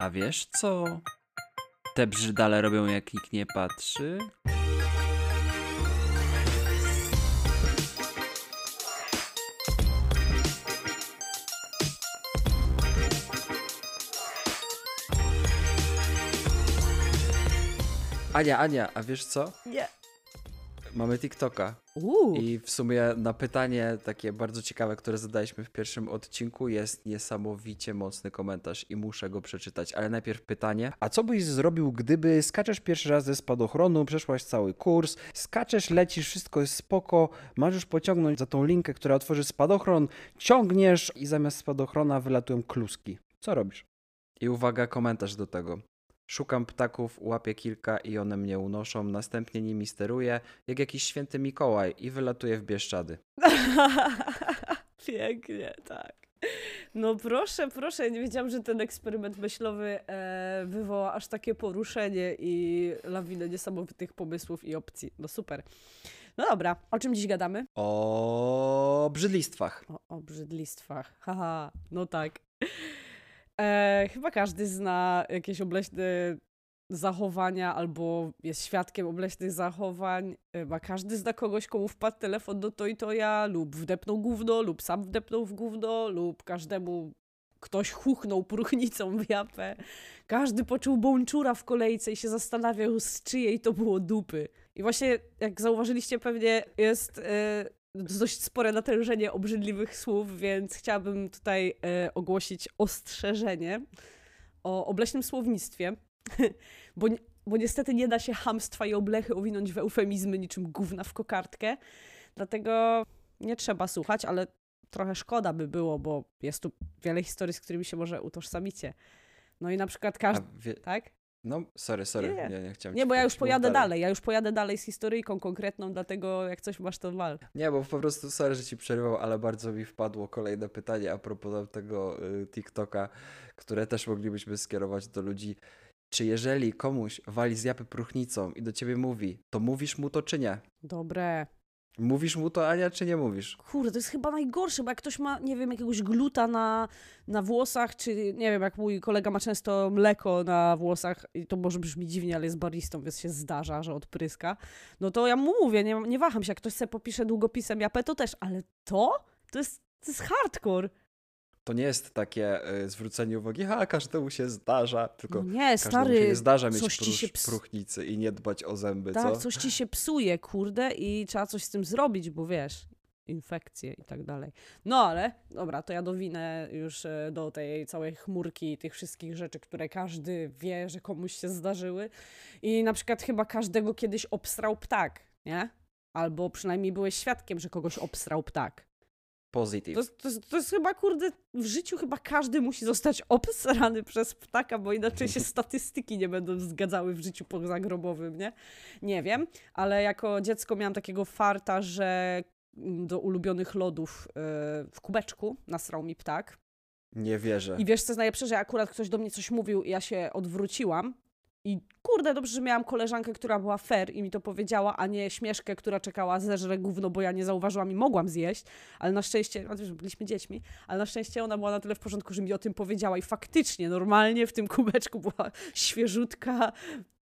A wiesz co? Te brzydale robią jak nikt nie patrzy? Ania, Ania, a wiesz co? Nie. Mamy TikToka. Uuu. I w sumie na pytanie takie bardzo ciekawe, które zadaliśmy w pierwszym odcinku, jest niesamowicie mocny komentarz i muszę go przeczytać. Ale najpierw pytanie: A co byś zrobił, gdyby skaczesz pierwszy raz ze spadochronu, przeszłaś cały kurs, skaczesz, lecisz, wszystko jest spoko, masz już pociągnąć za tą linkę, która otworzy spadochron, ciągniesz i zamiast spadochrona wylatują kluski. Co robisz? I uwaga, komentarz do tego. Szukam ptaków, łapię kilka i one mnie unoszą, następnie nimi steruję, jak jakiś święty Mikołaj i wylatuję w Bieszczady. Pięknie, tak. No proszę, proszę, nie wiedziałam, że ten eksperyment myślowy e, wywoła aż takie poruszenie i lawinę niesamowitych pomysłów i opcji. No super. No dobra, o czym dziś gadamy? O brzydlistwach. O, o brzydlistwach. Haha, no tak. E, chyba każdy zna jakieś obleśne zachowania albo jest świadkiem obleśnych zachowań. Chyba każdy zna kogoś, komu wpadł telefon do to i to ja, lub wdepnął gówno, lub sam wdepnął w gówno, lub każdemu ktoś chuchnął próchnicą w japę. Każdy poczuł bączura w kolejce i się zastanawiał, z czyjej to było dupy. I właśnie, jak zauważyliście, pewnie jest e, dość spore natężenie obrzydliwych słów, więc chciałabym tutaj e, ogłosić ostrzeżenie o obleśnym słownictwie, bo, bo niestety nie da się hamstwa i oblechy owinąć w eufemizmy niczym gówna w kokardkę, dlatego nie trzeba słuchać, ale trochę szkoda by było, bo jest tu wiele historii, z którymi się może utożsamicie. No i na przykład każdy, wie... tak? No, sorry, sorry, Nie, nie, nie. chciałem Nie, bo ja już pojadę dalej. dalej, ja już pojadę dalej z historyjką konkretną, dlatego jak coś masz, to wal. Nie, bo po prostu, sorry, że ci przerywał, ale bardzo mi wpadło kolejne pytanie a propos tego y, TikToka, które też moglibyśmy skierować do ludzi. Czy jeżeli komuś wali z japy próchnicą i do ciebie mówi, to mówisz mu to czy nie? Dobre. Mówisz mu to, Ania, czy nie mówisz? Kurde, to jest chyba najgorsze, bo jak ktoś ma, nie wiem, jakiegoś gluta na, na włosach, czy nie wiem, jak mój kolega ma często mleko na włosach, i to może brzmi dziwnie, ale jest baristą, więc się zdarza, że odpryska, no to ja mu mówię, nie, nie waham się, jak ktoś sobie popisze długopisem japę, to też, ale to? To jest, to jest hardcore. To nie jest takie y, zwrócenie uwagi, ha, każdemu się zdarza, tylko nie, każdemu się stary, nie zdarza mieć coś ci się prusz, próchnicy i nie dbać o zęby, tak, co? coś ci się psuje, kurde, i trzeba coś z tym zrobić, bo wiesz, infekcje i tak dalej. No ale, dobra, to ja dowinę już e, do tej całej chmurki tych wszystkich rzeczy, które każdy wie, że komuś się zdarzyły. I na przykład chyba każdego kiedyś obstrał ptak, nie? Albo przynajmniej byłeś świadkiem, że kogoś obstrał ptak. Positive. To, to, to jest chyba, kurde, w życiu chyba każdy musi zostać obsrany przez ptaka, bo inaczej się statystyki nie będą zgadzały w życiu pozagrobowym, nie? Nie wiem, ale jako dziecko miałam takiego farta, że do ulubionych lodów yy, w kubeczku nasrał mi ptak. Nie wierzę. I wiesz, co jest najlepsze, że akurat ktoś do mnie coś mówił i ja się odwróciłam. I kurde, dobrze, że miałam koleżankę, która była fair i mi to powiedziała, a nie śmieszkę, która czekała, zeżre gówno, bo ja nie zauważyłam i mogłam zjeść, ale na szczęście, no wiesz, byliśmy dziećmi, ale na szczęście ona była na tyle w porządku, że mi o tym powiedziała i faktycznie, normalnie w tym kubeczku była świeżutka,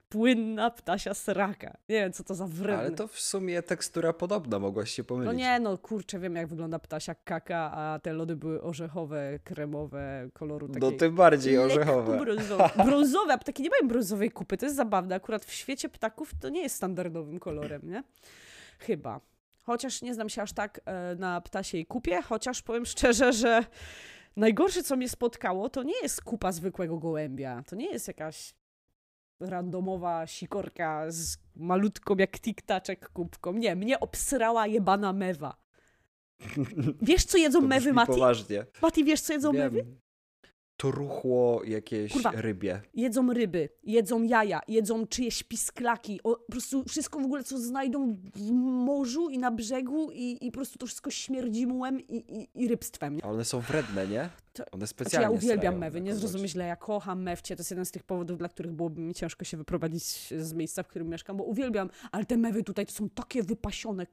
płynna ptasia sraka. Nie wiem, co to za wredne. Ale to w sumie tekstura podobna, mogłaś się pomylić. No nie, no kurczę, wiem jak wygląda ptasia kaka, a te lody były orzechowe, kremowe, koloru No takiej... tym bardziej orzechowe. Brązowe. brązowe, a ptaki nie mają brązowej kupy, to jest zabawne. Akurat w świecie ptaków to nie jest standardowym kolorem, nie? Chyba. Chociaż nie znam się aż tak e, na ptasiej kupie, chociaż powiem szczerze, że najgorsze, co mnie spotkało, to nie jest kupa zwykłego gołębia. To nie jest jakaś randomowa sikorka z malutką jak tiktaczek kubką. Nie, mnie obsrała jebana mewa. Wiesz, co jedzą mewy, Mati? poważnie. Mati, wiesz, co jedzą mewy? Truchło jakieś Kurwa. rybie. Jedzą ryby, jedzą jaja, jedzą czyjeś pisklaki, o, po prostu wszystko w ogóle, co znajdą w morzu i na brzegu i, i po prostu to wszystko śmierdzi mułem i, i, i rybstwem. Nie? A one są wredne, nie? One Znaczy, specjalnie ja uwielbiam mewy, nie zrozumie źle, ja kocham mewcie, to jest jeden z tych powodów, dla których byłoby mi ciężko się wyprowadzić z miejsca, w którym mieszkam, bo uwielbiam, ale te mewy tutaj to są takie wypasione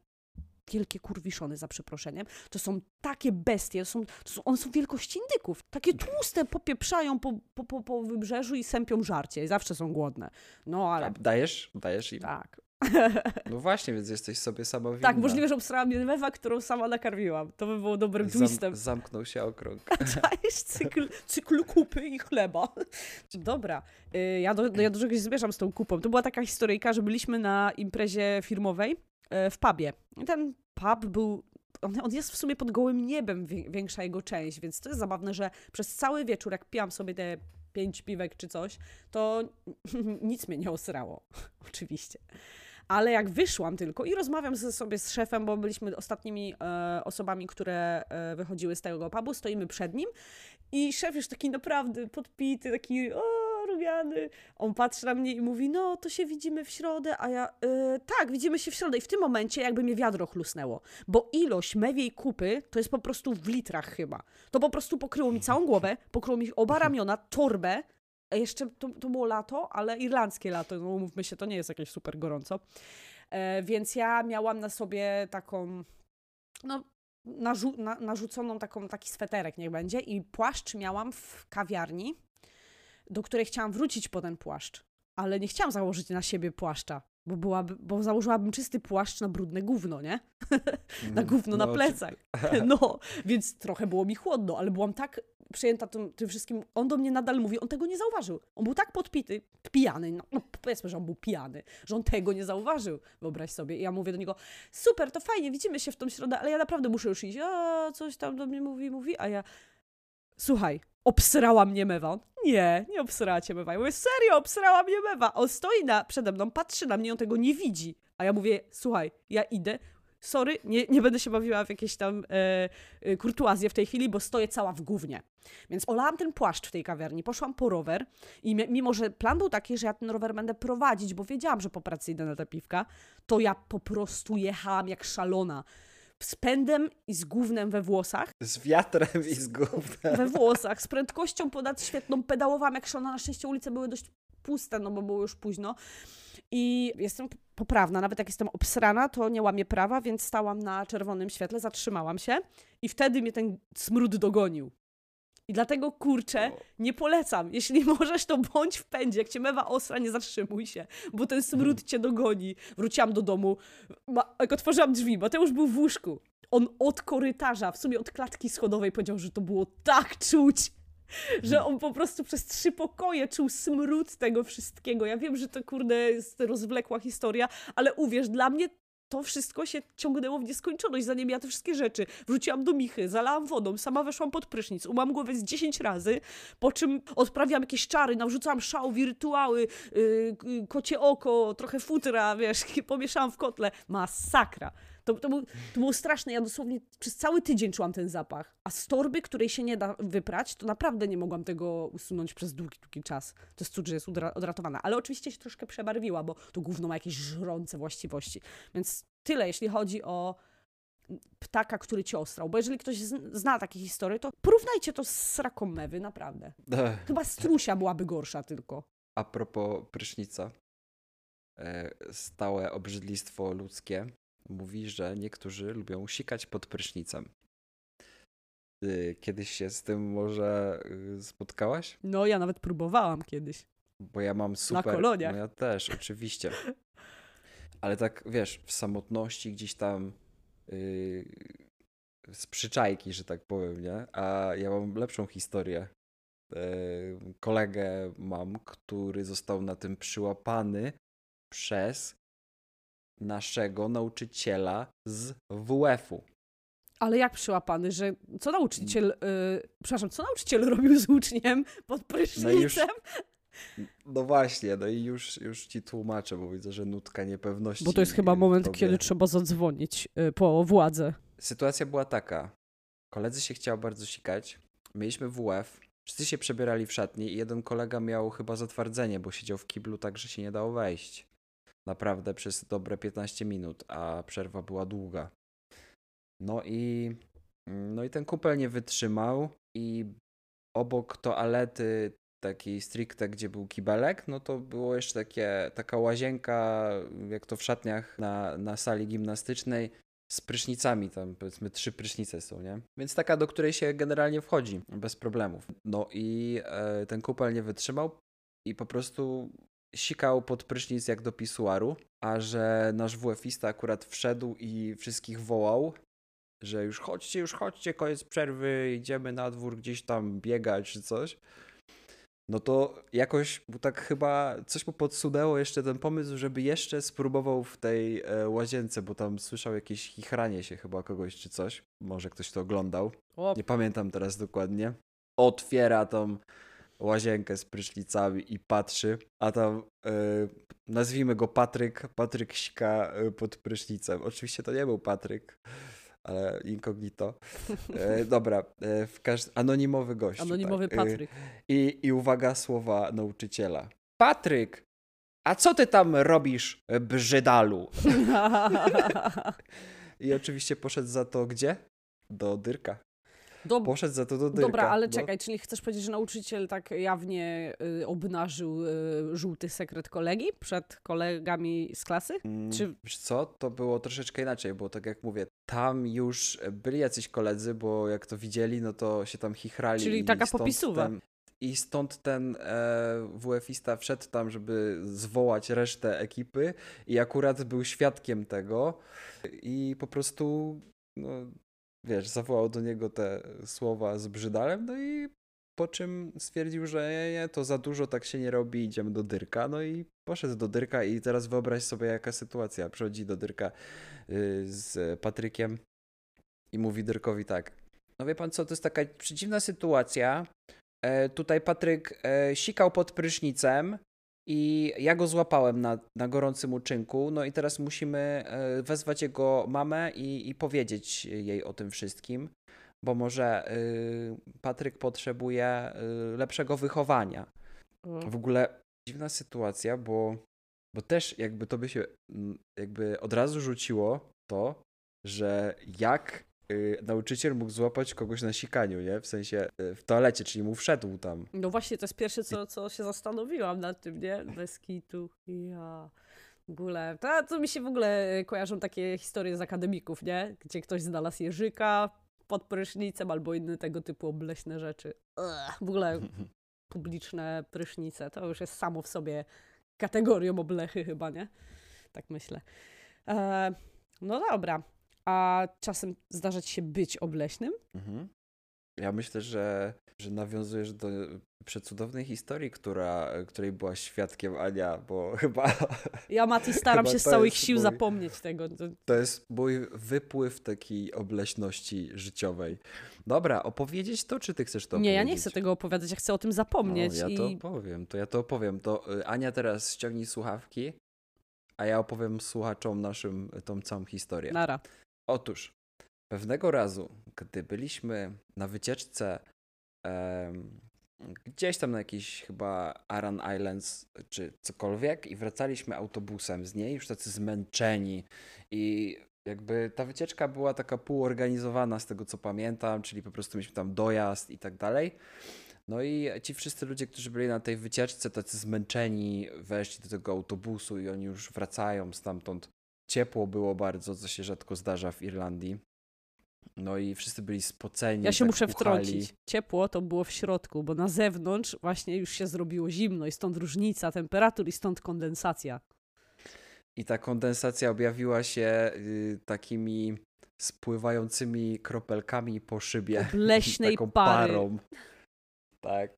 wielkie kurwiszony za przeproszeniem. To są takie bestie, to są, to są, one są wielkości indyków. Takie tłuste popieprzają po, po, po, po wybrzeżu i sępią żarcie. I zawsze są głodne. No A ale dajesz? Dajesz im? tak. No właśnie, więc jesteś sobie sama winna. Tak, możliwe, że obsrałam mewa, którą sama nakarmiłam. To by było dobrym twistem. Zam, zamknął się okrąg. Czaisz cykl, cykl kupy i chleba. Dobra, y, ja do, ja do czegoś zmierzam z tą kupą. To była taka historyjka, że byliśmy na imprezie firmowej e, w pubie. I ten pub był on, on jest w sumie pod gołym niebem, większa jego część, więc to jest zabawne, że przez cały wieczór, jak pijam sobie te pięć piwek czy coś, to nic mnie nie osrało. Oczywiście. Ale jak wyszłam tylko i rozmawiam ze sobie z szefem, bo byliśmy ostatnimi e, osobami, które e, wychodziły z tego pubu, stoimy przed nim i szef już taki naprawdę podpity, taki o, rumiany. On patrzy na mnie i mówi, no to się widzimy w środę, a ja, e, tak, widzimy się w środę. I w tym momencie jakby mnie wiadro chlusnęło, bo ilość mewiej kupy to jest po prostu w litrach chyba. To po prostu pokryło mi całą głowę, pokryło mi oba ramiona, torbę, jeszcze to, to było lato, ale irlandzkie lato, no umówmy się, to nie jest jakieś super gorąco. E, więc ja miałam na sobie taką, no, narzu- na, narzuconą taką, taki sweterek niech będzie i płaszcz miałam w kawiarni, do której chciałam wrócić po ten płaszcz, ale nie chciałam założyć na siebie płaszcza, bo, byłaby, bo założyłabym czysty płaszcz na brudne gówno, nie? na gówno na No, plecach. No, więc trochę było mi chłodno, ale byłam tak przejęta tym, tym wszystkim. On do mnie nadal mówi, on tego nie zauważył. On był tak podpity, pijany, no, no powiedzmy, że on był pijany, że on tego nie zauważył, wyobraź sobie. I ja mówię do niego, super, to fajnie, widzimy się w tą środę, ale ja naprawdę muszę już iść. A, coś tam do mnie mówi, mówi, a ja, słuchaj, obsrała mnie mewa. On, nie, nie obsrała cię mewa. Ja mówię, serio, obsrała mnie mewa. On stoi na, przede mną, patrzy na mnie, on tego nie widzi. A ja mówię, słuchaj, ja idę, sorry, nie, nie będę się bawiła w jakieś tam e, e, kurtuazje w tej chwili, bo stoję cała w gównie. Więc olałam ten płaszcz w tej kawiarni, poszłam po rower i mi- mimo, że plan był taki, że ja ten rower będę prowadzić, bo wiedziałam, że po pracy idę na te piwka, to ja po prostu jechałam jak szalona. Z pędem i z gównem we włosach, Z wiatrem i z gównem. we włosach, z prędkością ponad świetną, pedałowałam jak szalona. Na szczęście ulice były dość puste, no bo było już późno. I jestem poprawna, nawet jak jestem obsrana, to nie łamię prawa, więc stałam na czerwonym świetle, zatrzymałam się i wtedy mnie ten smród dogonił. I dlatego, kurczę, nie polecam. Jeśli możesz, to bądź w pędzie. Jak cię mewa ostra, nie zatrzymuj się, bo ten smród cię dogoni. Wróciłam do domu, ma, jak otworzyłam drzwi, Mateusz był w łóżku. On od korytarza, w sumie od klatki schodowej powiedział, że to było tak czuć, że on po prostu przez trzy pokoje czuł smród tego wszystkiego. Ja wiem, że to kurde jest rozwlekła historia, ale uwierz, dla mnie to wszystko się ciągnęło w nieskończoność, zanim ja te wszystkie rzeczy wróciłam do Michy, zalałam wodą, sama weszłam pod prysznic, umłam głowę z 10 razy, po czym odprawiałam jakieś czary, nawrzucałam szał, wirtuały, yy, kocie oko, trochę futra, wiesz, pomieszałam w kotle. Masakra. To, to, był, to było straszne. Ja dosłownie przez cały tydzień czułam ten zapach. A z torby, której się nie da wyprać, to naprawdę nie mogłam tego usunąć przez długi, długi czas. To jest cud, że jest odratowana. Ale oczywiście się troszkę przebarwiła, bo to gówno ma jakieś żrące właściwości. Więc tyle, jeśli chodzi o ptaka, który cię ostrał. Bo jeżeli ktoś zna takie historie, to porównajcie to z sraką mewy, naprawdę. Chyba strusia byłaby gorsza tylko. A propos prysznica. E, Stałe obrzydlistwo ludzkie mówi, że niektórzy lubią sikać pod prysznicem. Ty Kiedyś się z tym może y, spotkałaś? No, ja nawet próbowałam kiedyś. Bo ja mam super. koloniach. No ja też, oczywiście. Ale tak wiesz, w samotności gdzieś tam yy, z przyczajki, że tak powiem, nie? A ja mam lepszą historię. Yy, kolegę mam, który został na tym przyłapany przez naszego nauczyciela z WF-u. Ale jak przyłapany, że co nauczyciel, y, przepraszam, co nauczyciel robił z uczniem pod prysznicem? No właśnie, no i już, już ci tłumaczę, bo widzę, że nutka niepewności. Bo to jest chyba moment, tobie. kiedy trzeba zadzwonić y, po władzę. Sytuacja była taka. Koledzy się chciało bardzo sikać. Mieliśmy WF. Wszyscy się przebierali w szatni i jeden kolega miał chyba zatwardzenie, bo siedział w kiblu tak, że się nie dało wejść. Naprawdę przez dobre 15 minut, a przerwa była długa. No i, no i ten kupel nie wytrzymał i obok toalety takiej stricte, gdzie był kibelek, no to było jeszcze takie, taka łazienka, jak to w szatniach na, na sali gimnastycznej, z prysznicami, tam powiedzmy trzy prysznice są, nie? Więc taka, do której się generalnie wchodzi bez problemów. No i e, ten kupel nie wytrzymał i po prostu sikał pod prysznic jak do pisuaru, a że nasz WF-ista akurat wszedł i wszystkich wołał, że już chodźcie, już chodźcie, koniec przerwy, idziemy na dwór gdzieś tam biegać czy coś. No to jakoś mu tak chyba coś mu podsunęło jeszcze ten pomysł, żeby jeszcze spróbował w tej e, łazience, bo tam słyszał jakieś chichranie się chyba kogoś czy coś. Może ktoś to oglądał. Nie pamiętam teraz dokładnie. Otwiera tą łazienkę z prysznicami i patrzy, a tam e, nazwijmy go Patryk. Patryk sika e, pod prysznicem. Oczywiście to nie był Patryk, ale incognito. E, dobra, w anonimowy gość. anonimowy tak. Patryk. I, I uwaga słowa nauczyciela. Patryk, a co ty tam robisz, brzydalu? I oczywiście poszedł za to gdzie? Do Dyrka. Dob- Poszedł za to do Dyrka. Dobra, ale no. czekaj, czyli chcesz powiedzieć, że nauczyciel tak jawnie y, obnażył y, żółty sekret kolegi przed kolegami z klasy? Mm, Czy- Wiesz co, to było troszeczkę inaczej, bo tak jak mówię, tam już byli jacyś koledzy, bo jak to widzieli, no to się tam chichrali. Czyli taka popisuwa. Ten, I stąd ten e, WF-ista wszedł tam, żeby zwołać resztę ekipy i akurat był świadkiem tego i po prostu, no wiesz, zawołał do niego te słowa z brzydalem, no i po czym stwierdził, że nie, nie, to za dużo, tak się nie robi, idziemy do Dyrka. No i poszedł do Dyrka i teraz wyobraź sobie jaka sytuacja. Przychodzi do Dyrka y, z Patrykiem i mówi Dyrkowi tak. No wie pan co, to jest taka przeciwna sytuacja. E, tutaj Patryk e, sikał pod prysznicem i ja go złapałem na, na gorącym uczynku. No i teraz musimy e, wezwać jego mamę i, i powiedzieć jej o tym wszystkim bo może y, Patryk potrzebuje y, lepszego wychowania. W ogóle dziwna sytuacja, bo, bo też jakby to by się jakby od razu rzuciło to, że jak y, nauczyciel mógł złapać kogoś na sikaniu, nie? W sensie y, w toalecie, czyli mu wszedł tam. No właśnie, to jest pierwsze, co, co się zastanowiłam nad tym, nie? Bez kitu. Ja. W ogóle, to, to mi się w ogóle e, kojarzą takie historie z akademików, nie? Gdzie ktoś znalazł jeżyka pod prysznicem albo inne tego typu obleśne rzeczy. Ugh, w ogóle publiczne prysznice, to już jest samo w sobie kategorią oblechy chyba, nie? Tak myślę. E, no dobra. A czasem zdarza ci się być obleśnym? Mhm. Ja myślę, że, że nawiązujesz do przecudownej historii, która, której była świadkiem Ania, bo chyba Ja, Mati, staram się z to całych sił mój- zapomnieć tego. To- To jest mój wypływ takiej obleśności życiowej. Dobra, opowiedzieć to, czy ty chcesz to nie, ja opowiedzieć? nie chcę tego opowiadać, ja chcę o tym zapomnieć. No, ja to i... opowiem, to ja to opowiem. To y, Ania teraz ściągnij słuchawki, a ja opowiem słuchaczom naszym tą całą historię. Nara. Otóż, pewnego razu, gdy byliśmy na wycieczce gdzieś tam na jakiś chyba Aran Islands czy cokolwiek i wracaliśmy autobusem z niej, już tacy zmęczeni i jakby ta wycieczka była taka półorganizowana z tego co pamiętam, czyli po prostu mieliśmy tam dojazd i tak dalej. No i ci wszyscy ludzie, którzy byli na tej wycieczce, tacy zmęczeni, weszli do tego autobusu i oni już wracają stamtąd. Ciepło było bardzo, co się rzadko zdarza w Irlandii. No i wszyscy byli spoceni. Ja się tak muszę puchali. wtrącić. Ciepło to było w środku, bo na zewnątrz właśnie już się zrobiło zimno i stąd różnica temperatur i stąd kondensacja. I ta kondensacja objawiła się y, takimi spływającymi kropelkami po szybie. Pary. parą. Tak.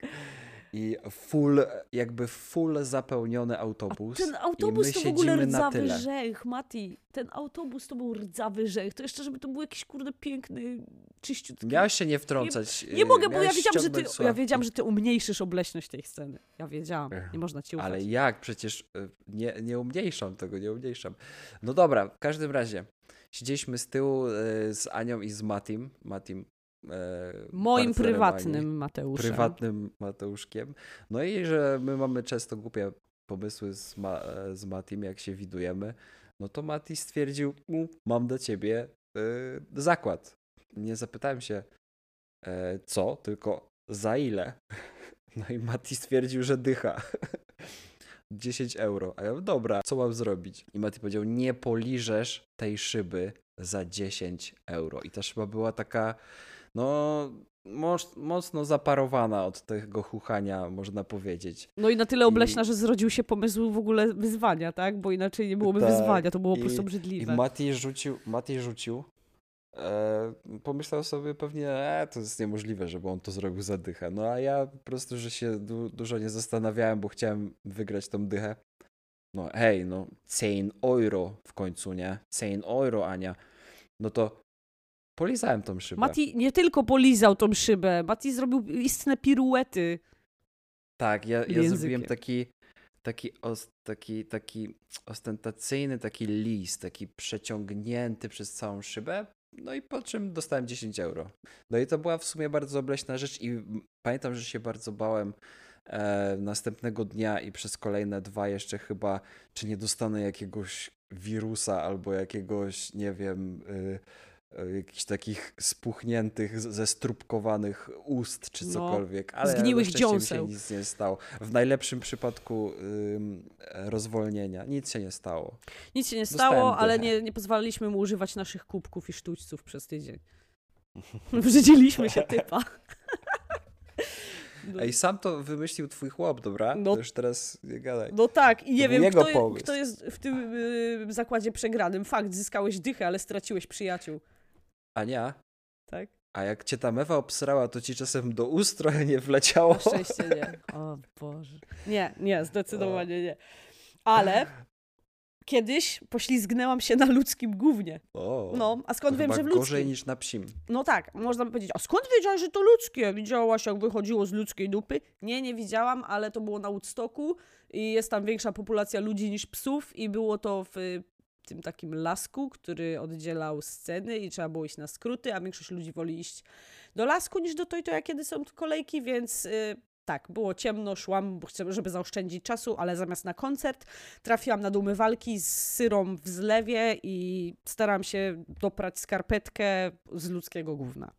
I full, jakby full zapełniony autobus. Ten I autobus to w ogóle rdzawy rzęch, Mati. Ten autobus to był rdzawy rzęch. To jeszcze, żeby to był jakiś kurde piękny, czyściutki. Miałeś się nie wtrącać. Nie y, mogę, bo ja wiedziałam, że ty, ja wiedziałam, że ty umniejszysz obleśność tej sceny. Ja wiedziałam. Nie można ci ufać. Ale jak? Przecież y, nie, nie umniejszam tego, nie umniejszam. No dobra, w każdym razie. Siedzieliśmy z tyłu y, z Anią i z Matim. Matim Moim partnerem Ani. prywatnym Mateuszem. prywatnym Mateuszkiem. No i że my mamy często głupie pomysły z, ma, e, z Matim, jak się widujemy, no to Mati stwierdził, "U, mam dla ciebie y, zakład. Nie zapytałem się e, co, tylko za ile. No i Mati stwierdził, że dycha. 10 euro. A ja dobra, co mam zrobić? I Mati powiedział, nie poliżesz tej szyby, za 10 euro. I też chyba była taka, no, moc, mocno zaparowana od tego chuchania, można powiedzieć. No i na tyle obleśna, I- że zrodził się pomysł w ogóle wyzwania, tak? Bo inaczej nie byłoby Tak, wyzwania, to było po i- prostu I obrzydliwe. Mati rzucił, Mati rzucił. E, pomyślał sobie pewnie, e, to jest niemożliwe, żeby on to zrobił za dychę. No a ja po prostu, że się du dużo nie zastanawiałem, bo chciałem wygrać tą dychę. No hej, no 10 euro w końcu, nie? 10 euro, Ania. No to polizałem tą szybę. Mati nie tylko polizał tą szybę, Mati zrobił istne piruety. Tak, ja, ja zrobiłem taki, taki, taki, taki ostentacyjny taki list, taki przeciągnięty przez całą szybę. No i po czym dostałem 10 euro. No i to była w sumie bardzo obleśna rzecz i pamiętam, że się bardzo bałem e, następnego dnia i przez kolejne dwa jeszcze chyba, czy nie dostanę jakiegoś wirusa albo jakiegoś, nie wiem, y, jakichś takich spuchniętych, zestrupkowanych ust czy No, cokolwiek. Ale zgniłych mi się dziąseł. nic nie stało. W najlepszym przypadku ym, e, rozwolnienia nic się nie stało. Nic się nie Dostałem stało, ale nie, nie pozwalaliśmy mu używać naszych kubków i sztućców przez tydzień. Brzydziliśmy się typa. No, Ej, sam to wymyślił twój chłop, dobra? No. To już teraz nie gadaj. no tak, i nie był wiem, kto, kto jest w tym y, zakładzie przegranym. Fakt, zyskałeś dychę, ale straciłeś przyjaciół. Ania, Tak? a jak cię ta mewa obsrała, to ci czasem do ust trochę nie wleciało? Na szczęście nie. O Boże. Nie, nie, zdecydowanie nie. Ale kiedyś poślizgnęłam się na ludzkim gównie. O, No, a skąd wiem, że w ludzkim? gorzej niż na psim. No tak, można by powiedzieć, a skąd wiedziałaś, że to ludzkie? Widziałaś, jak wychodziło z ludzkiej dupy? Nie, nie widziałam, ale to było na Woodstocku i jest tam większa populacja ludzi niż psów i było to w tym takim lasku, który oddzielał sceny i trzeba było iść na skróty, a większość ludzi woli iść do lasku niż do Toytoja, kiedy są kolejki, więc y, tak, było ciemno, szłam, żeby zaoszczędzić czasu, ale zamiast na koncert trafiłam na umywalki z syrą w zlewie i staram się doprać skarpetkę z ludzkiego gówna.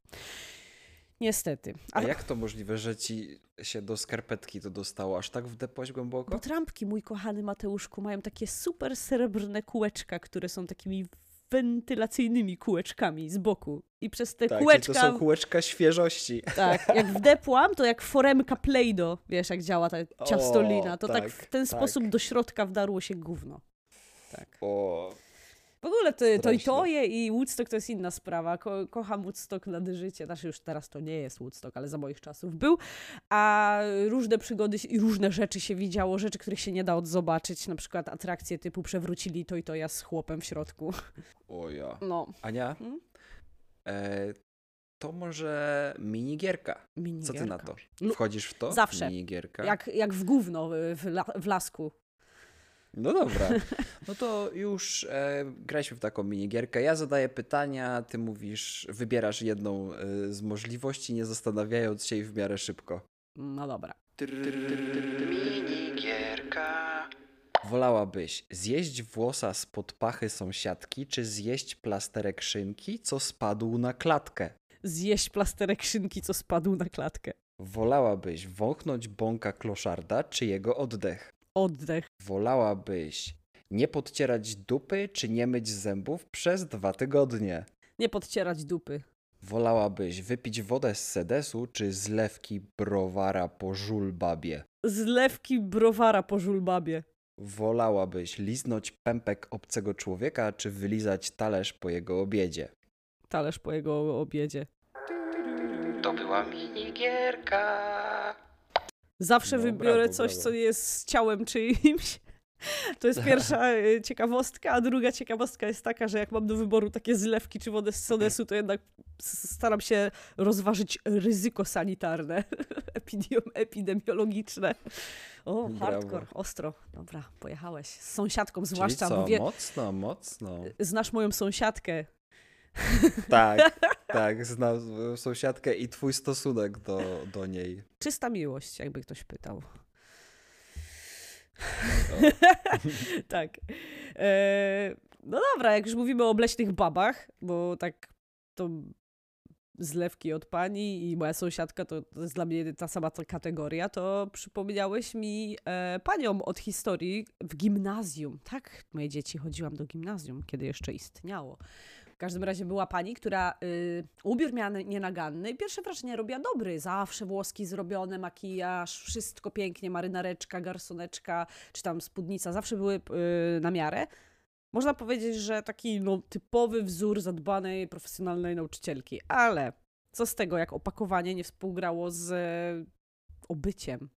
Niestety. A jak to możliwe, że ci się do skarpetki to dostało? Aż tak wdepłaś głęboko? Bo trampki, mój kochany Mateuszku, mają takie super srebrne kółeczka, które są takimi wentylacyjnymi kółeczkami z boku. I przez te tak, kółeczka... to są kółeczka świeżości. Tak, jak wdepłam, to jak foremka Play-Doh, wiesz jak działa ta ciastolina, to tak, tak, w ten tak. sposób do środka wdarło się gówno. Tak. O, W ogóle to, to i toje i Woodstock to jest inna sprawa. Ko kocham Woodstock na życie. Znaczy już teraz to nie jest Woodstock, ale za moich czasów był. A różne przygody i różne rzeczy się widziało, rzeczy, których się nie da odzobaczyć. Na przykład atrakcje typu przewrócili to i to ja z chłopem w środku. o ja. No, Ania, Hmm? e, to może minigierka. Co minigierka. ty na to? Wchodzisz w to? Zawsze. Minigierka? Jak, jak w gówno w, w, la w lasku. No dobra. No to już e, graliśmy w taką minigierkę. Ja zadaję pytania, ty mówisz, wybierasz jedną e, z możliwości, nie zastanawiając się i w miarę szybko. No dobra. Minigierka. Wolałabyś zjeść włosa spod pachy sąsiadki, czy zjeść plasterek szynki, co spadł na klatkę? Zjeść plasterek szynki, co spadł na klatkę. Wolałabyś wąchnąć bąka kloszarda, czy jego oddech? Oddech. Wolałabyś nie podcierać dupy, czy nie myć zębów przez dwa tygodnie? Nie podcierać dupy. Wolałabyś wypić wodę z sedesu, czy zlewki browara po żulbabie? Zlewki browara po żulbabie. Wolałabyś liznąć pępek obcego człowieka, czy wylizać talerz po jego obiedzie? Talerz po jego obiedzie. To była minigierka. Zawsze No, wybiorę brawo, coś, brawo. co jest z ciałem czyimś. To jest pierwsza y, ciekawostka, a druga ciekawostka jest taka, że jak mam do wyboru takie zlewki czy wodę z sodesu, to jednak staram się rozważyć ryzyko sanitarne, epidemiologiczne. O, Brawo. hardcore, ostro. Dobra, pojechałeś. Z sąsiadką Czyli zwłaszcza, co, bo wie, mocno, mocno. znasz moją sąsiadkę. Tak, tak, znam sąsiadkę i twój stosunek do, do niej. Czysta miłość, jakby ktoś pytał. O. tak. E, no dobra, jak już mówimy o obleśnych babach, bo tak to zlewki od pani i moja sąsiadka to, to jest dla mnie ta sama kategoria, to przypomniałeś mi e, panią od historii w gimnazjum. Tak, moje dzieci chodziłam do gimnazjum, kiedy jeszcze istniało. W każdym razie była pani, która y, ubiór miała nienaganny i pierwsze wrażenie robiła dobry. Zawsze włoski zrobione, makijaż, wszystko pięknie, marynareczka, garsoneczka, czy tam spódnica, zawsze były y, na miarę. Można powiedzieć, że taki no, typowy wzór zadbanej, profesjonalnej nauczycielki. Ale co z tego, jak opakowanie nie współgrało z e, obyciem?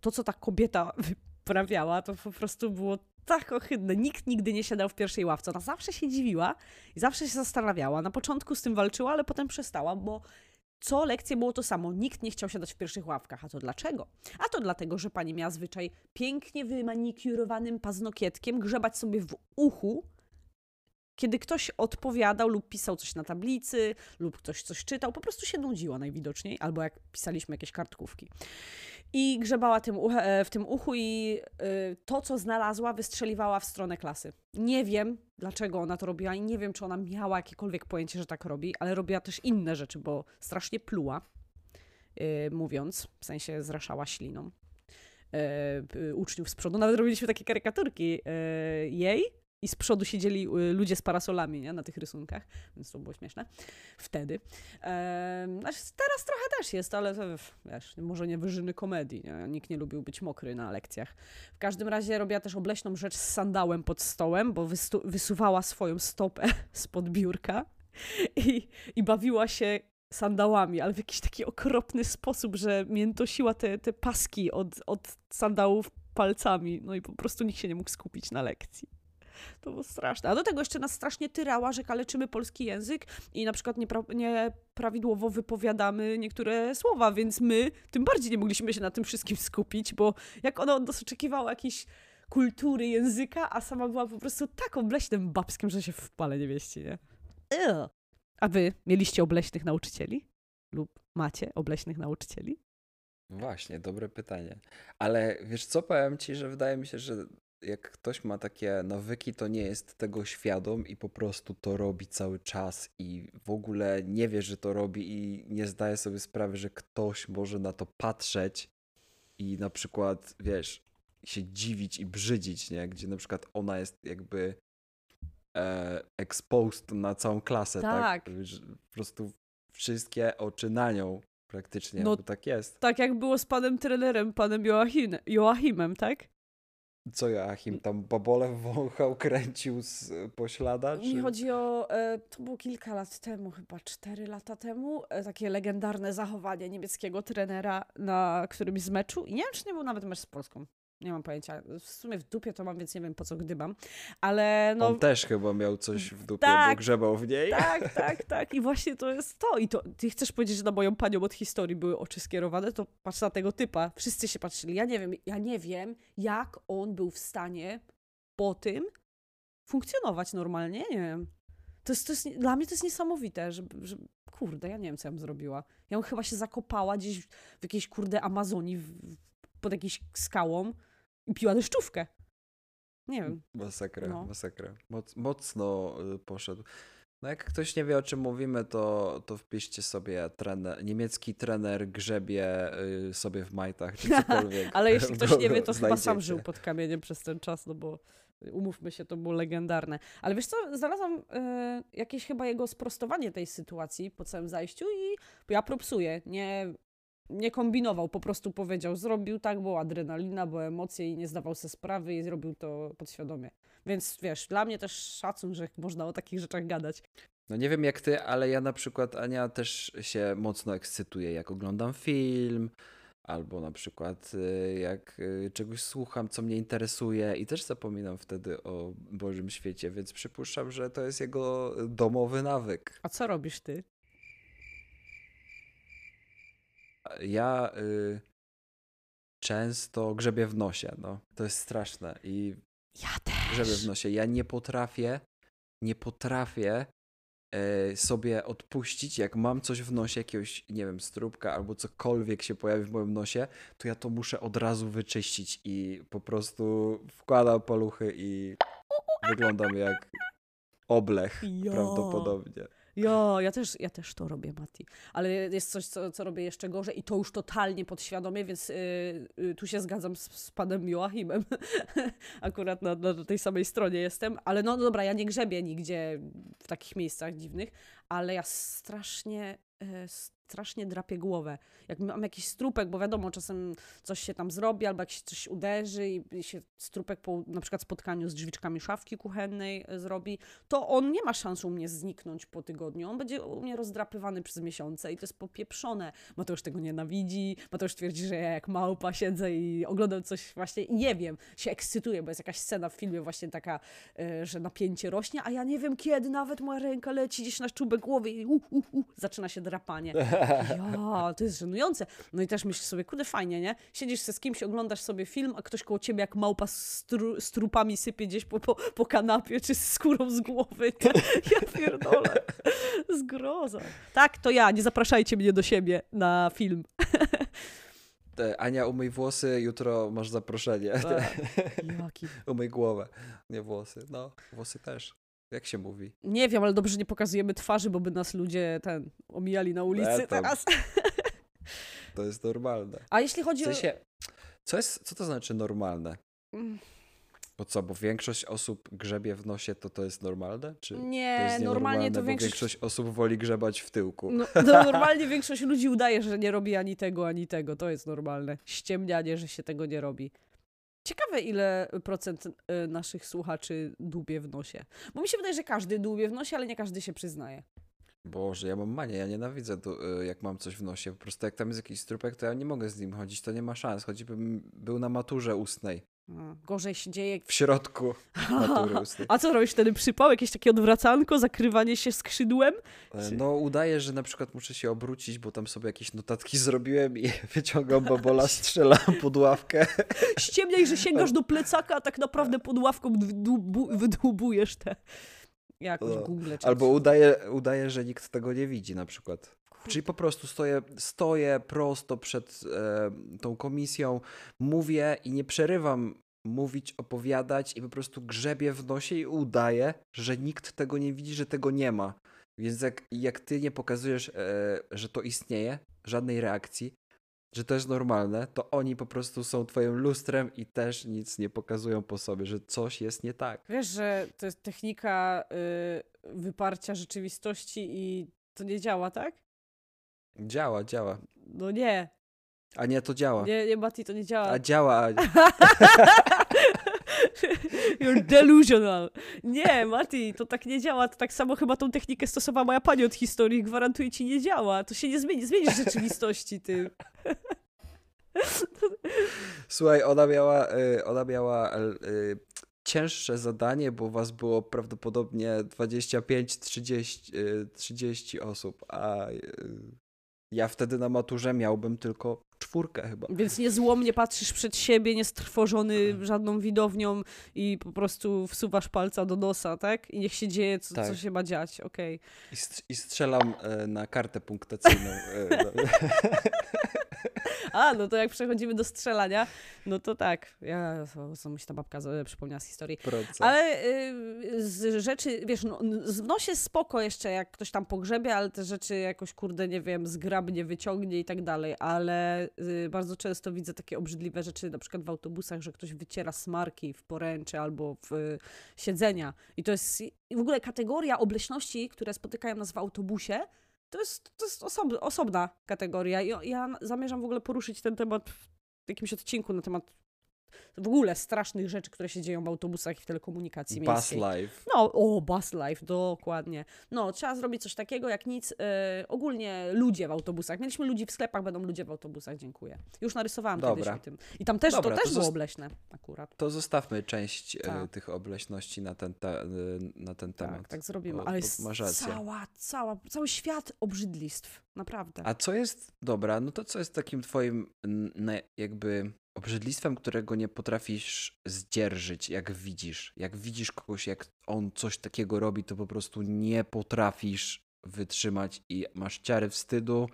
To, co ta kobieta wyprawiała, to po prostu było tak ohydne. Nikt nigdy nie siadał w pierwszej ławce. Ona zawsze się dziwiła i zawsze się zastanawiała. Na początku z tym walczyła, ale potem przestała, bo co lekcje było to samo. Nikt nie chciał siadać w pierwszych ławkach. A to dlaczego? A to dlatego, że pani miała zwyczaj pięknie wymanikiurowanym paznokietkiem grzebać sobie w uchu, kiedy ktoś odpowiadał lub pisał coś na tablicy, lub ktoś coś czytał, po prostu się nudziła najwidoczniej, albo jak pisaliśmy jakieś kartkówki. I grzebała tym e, w tym uchu i y, to, co znalazła, wystrzeliwała w stronę klasy. Nie wiem, dlaczego ona to robiła i nie wiem, czy ona miała jakiekolwiek pojęcie, że tak robi, ale robiła też inne rzeczy, bo strasznie pluła, y, mówiąc, w sensie zraszała śliną uczniów z przodu. Nawet robiliśmy takie karykaturki jej i z przodu siedzieli y, ludzie z parasolami nie? na tych rysunkach, więc to było śmieszne wtedy. Ehm, teraz trochę też jest, ale to, wiesz, może nie wyżyny komedii. Nie? Nikt nie lubił być mokry na lekcjach. W każdym razie robiła też obleśną rzecz z sandałem pod stołem, bo wysuwała swoją stopę spod biurka i, i bawiła się sandałami, ale w jakiś taki okropny sposób, że miętosiła te, te paski od, od sandałów palcami, no i po prostu nikt się nie mógł skupić na lekcji. To było straszne. A do tego jeszcze nas strasznie tyrała, że kaleczymy polski język i na przykład niepra- nieprawidłowo wypowiadamy niektóre słowa, więc my tym bardziej nie mogliśmy się na tym wszystkim skupić, bo jak ona od nas oczekiwała jakiejś kultury języka, a sama była po prostu tak obleśnym babskiem, że się w pale nie mieści, nie? Ugh. A wy mieliście obleśnych nauczycieli? Lub macie obleśnych nauczycieli? Właśnie, dobre pytanie. Ale wiesz co, powiem ci, że wydaje mi się, że jak ktoś ma takie nawyki, to nie jest tego świadom i po prostu to robi cały czas i w ogóle nie wie, że to robi i nie zdaje sobie sprawy, że ktoś może na to patrzeć i na przykład, wiesz, się dziwić i brzydzić, nie? Gdzie na przykład ona jest jakby e, exposed na całą klasę, tak? Tak. Po prostu wszystkie oczy na nią praktycznie, No bo tak jest. Tak jak było z panem trenerem, panem Joachim, Joachimem, tak? Co Joachim tam babole wąchał, kręcił z poślada? Mi Czy... chodzi o, e, to było kilka lat temu, chyba cztery lata temu, e, takie legendarne zachowanie niemieckiego trenera na którymś z meczu. I nie wiem, czy nie był nawet mecz z Polską. Nie mam pojęcia. W sumie w dupie to mam, więc nie wiem po co gdybam. Ale no. On też chyba miał coś w dupie, bo Tak. grzebał w niej. Tak, tak, tak. I właśnie to jest to. I to ty chcesz powiedzieć, że na moją panią od historii były oczy skierowane, to patrz na tego typa. Wszyscy się patrzyli. Ja nie wiem, ja nie wiem, jak on był w stanie po tym funkcjonować normalnie. Nie wiem. To jest, to jest, dla mnie to jest niesamowite, że, że kurde, ja nie wiem, co ja bym zrobiła. Ja bym chyba się zakopała gdzieś w jakiejś kurde Amazonii w- pod jakąś skałą i piła deszczówkę. Nie wiem. Masakra, No. masakra. Moc, mocno y, poszedł. No jak ktoś nie wie o czym mówimy, to, to wpiszcie sobie trener, niemiecki trener grzebie y, sobie w majtach, czy cokolwiek. Ale jeśli ktoś nie wie, to chyba sam żył pod kamieniem przez ten czas, no bo umówmy się, to było legendarne. Ale wiesz co, znalazłam e, jakieś chyba jego sprostowanie tej sytuacji po całym zajściu i ja propsuję. Nie, nie kombinował, po prostu powiedział, zrobił tak, bo adrenalina, bo emocje i nie zdawał sobie sprawy i zrobił to podświadomie. Więc wiesz, dla mnie też szacun, że można o takich rzeczach gadać. No nie wiem jak ty, ale ja na przykład, Ania, też się mocno ekscytuję, jak oglądam film, albo na przykład y, jak y, czegoś słucham, co mnie interesuje i też zapominam wtedy o Bożym świecie, więc przypuszczam, że to jest jego domowy nawyk. A co robisz ty? Ja y, często grzebię w nosie, no. To jest straszne i Ja grzebię w też. nosie. Ja nie potrafię, nie potrafię e, sobie odpuścić, jak mam coś w nosie, jakiegoś, nie wiem, strubka albo cokolwiek się pojawi w moim nosie, to ja to muszę od razu wyczyścić i po prostu wkładam paluchy i wyglądam jak oblech Ja. prawdopodobnie. Ja, ja też, ja też to robię, Mati. Ale jest coś, co, co robię jeszcze gorzej i to już totalnie podświadomie, więc y, y, tu się zgadzam z, z panem Joachimem. Akurat na, na tej samej stronie jestem. Ale no dobra, ja nie grzebię nigdzie w takich miejscach dziwnych, ale ja strasznie, y, strasznie drapię głowę. Jak mam jakiś strupek, bo wiadomo, czasem coś się tam zrobi, albo jak się coś uderzy i się strupek po na przykład spotkaniu z drzwiczkami szafki kuchennej y, zrobi, to on nie ma szans u mnie zniknąć po tygodniu. On będzie u mnie rozdrapywany przez miesiące i to jest popieprzone. Mateusz tego nienawidzi, Mateusz twierdzi, że ja jak małpa siedzę i oglądam coś właśnie i nie wiem, się ekscytuję, bo jest jakaś scena w filmie właśnie taka, y, że napięcie rośnie, a ja nie wiem kiedy nawet moja ręka leci gdzieś na czubek głowy i uh, uh, uh, zaczyna się drapanie. Ja, to jest żenujące. No i też myślisz sobie, kurde fajnie, nie? Siedzisz se z kimś, oglądasz sobie film, a ktoś koło ciebie jak małpa z, tru, z trupami sypie gdzieś po, po, po kanapie, czy z skórą z głowy. Nie? Ja pierdolę. Zgroza. Tak, to ja. Nie zapraszajcie mnie do siebie na film. Ania, umyj włosy, jutro masz zaproszenie. Tak. Jaki... umyj głowę, nie włosy. No, włosy też. Jak się mówi? Nie wiem, ale dobrze nie pokazujemy twarzy, bo by nas ludzie ten omijali na ulicy E, tam. teraz. To jest normalne. A jeśli W chodzi sensie, co, jest, co to znaczy normalne? o... Mm, Bo co, bo większość osób grzebie w nosie, to to jest normalne? Czy to Nie, jest normalnie to większość... większość osób woli grzebać w tyłku? No, to normalnie większość ludzi udaje, że nie robi ani tego, ani tego. To jest normalne. Ściemnianie, że się tego nie robi. Ciekawe, ile procent y, naszych słuchaczy dłubie w nosie. Bo mi się wydaje, że każdy dłubie w nosie, ale nie każdy się przyznaje. Boże, ja mam manię, ja nienawidzę, to, y, jak mam coś w nosie. Po prostu jak tam jest jakiś strupek, to ja nie mogę z nim chodzić, to nie ma szans. Choćbym był na maturze ustnej. A, gorzej się dzieje. W środku ustnej. A co robisz wtedy przypał? Jakieś takie odwracanko, zakrywanie się skrzydłem? E, Czy- No udaję, że na przykład muszę się obrócić, bo tam sobie jakieś notatki zrobiłem i wyciągam babola, strzelam pod ławkę. Ściemniaj, że sięgasz do plecaka, a tak naprawdę pod ławką wydłubu- wydłubujesz te. Jakoś No. Google. Albo coś. udaję, udaję, że nikt tego nie widzi na przykład. Czyli po prostu stoję, stoję prosto przed e, tą komisją, mówię i nie przerywam mówić, opowiadać i po prostu grzebię w nosie i udaję, że nikt tego nie widzi, że tego nie ma. Więc jak, jak ty nie pokazujesz, e, że to istnieje, żadnej reakcji, że to jest normalne, to oni po prostu są twoim lustrem i też nic nie pokazują po sobie, że coś jest nie tak. Wiesz, że to jest technika y, wyparcia rzeczywistości i to nie działa, tak? Działa, działa. No nie. A nie, to działa. Nie, nie, Mati, to nie działa. A działa. You're delusional. Nie, Mati, to tak nie działa. To tak samo chyba tą technikę stosowała moja pani od historii. Gwarantuję ci, nie działa. To się nie zmieni. Zmienisz rzeczywistości, ty. Słuchaj, ona miała, y, ona miała y, cięższe zadanie, bo was było prawdopodobnie 25, 30, y, 30 osób, a ja wtedy na maturze miałbym tylko czwórkę chyba. Więc niezłomnie patrzysz przed siebie, niestrwożony żadną widownią i po prostu wsuwasz palca do nosa, tak? I niech się dzieje, co, co Tak. się ma dziać, okej. I, str- i strzelam y, na kartę punktacyjną. A, no to jak przechodzimy do strzelania, no to tak. Ja, co, mi się ta babka z- przypomniała z historii. Proces. Ale y, z rzeczy, wiesz, no, z w nosie spoko jeszcze, jak ktoś tam pogrzebie, ale te rzeczy jakoś, kurde, nie wiem, zgrabnie wyciągnie i tak dalej, ale y, bardzo często widzę takie obrzydliwe rzeczy, na przykład w autobusach, że ktoś wyciera smarki w poręcze albo w y, siedzenia. I to jest w ogóle kategoria obleśności, które spotykają nas w autobusie, to jest, to jest osob, osobna kategoria. I ja zamierzam w ogóle poruszyć ten temat w jakimś odcinku na temat w ogóle strasznych rzeczy, które się dzieją w autobusach i w telekomunikacji Bus miejskiej. life. No, o, bus life, dokładnie. No, trzeba zrobić coś takiego jak nic. E, ogólnie ludzie w autobusach. Mieliśmy ludzi w sklepach, będą ludzie w autobusach, dziękuję. Już narysowałam kiedyś Dobra. o tym. I tam też, Dobra, to też to było obleśne akurat. To zostawmy część y, Tak. tych obleśności na ten, te, y, na ten temat. Tak, tak zrobimy. bo- Ale bo cała, cała, cały świat obrzydlistw. Naprawdę. A co jest, dobra, no to co jest takim twoim jakby obrzydlistwem, którego nie potrafisz zdzierżyć, jak widzisz? Jak widzisz kogoś, jak on coś takiego robi, to po prostu nie potrafisz wytrzymać i masz ciary wstydu